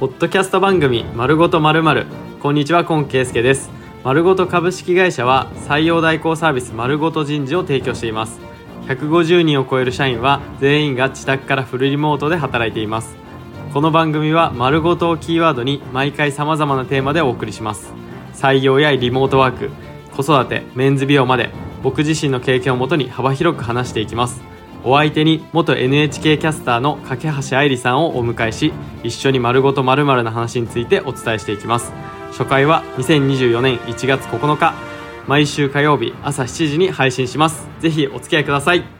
ポッドキャスト番組まるごとまるまるこんにちは今圭介です。まるごと株式会社は採用代行サービスまるごと人事を提供しています。150人を超える社員は全員が自宅からフルリモートで働いています。この番組は丸ごとをキーワードに毎回様々なテーマでお送りします。採用やリモートワーク子育てメンズ美容まで僕自身の経験をもとに幅広く話していきます。お相手に元 NHK キャスターの架橋愛理さんをお迎えし一緒に丸ごと丸々な話についてお伝えしていきます。初回は2024年1月9日毎週火曜日朝7時に配信します。ぜひお付き合いください。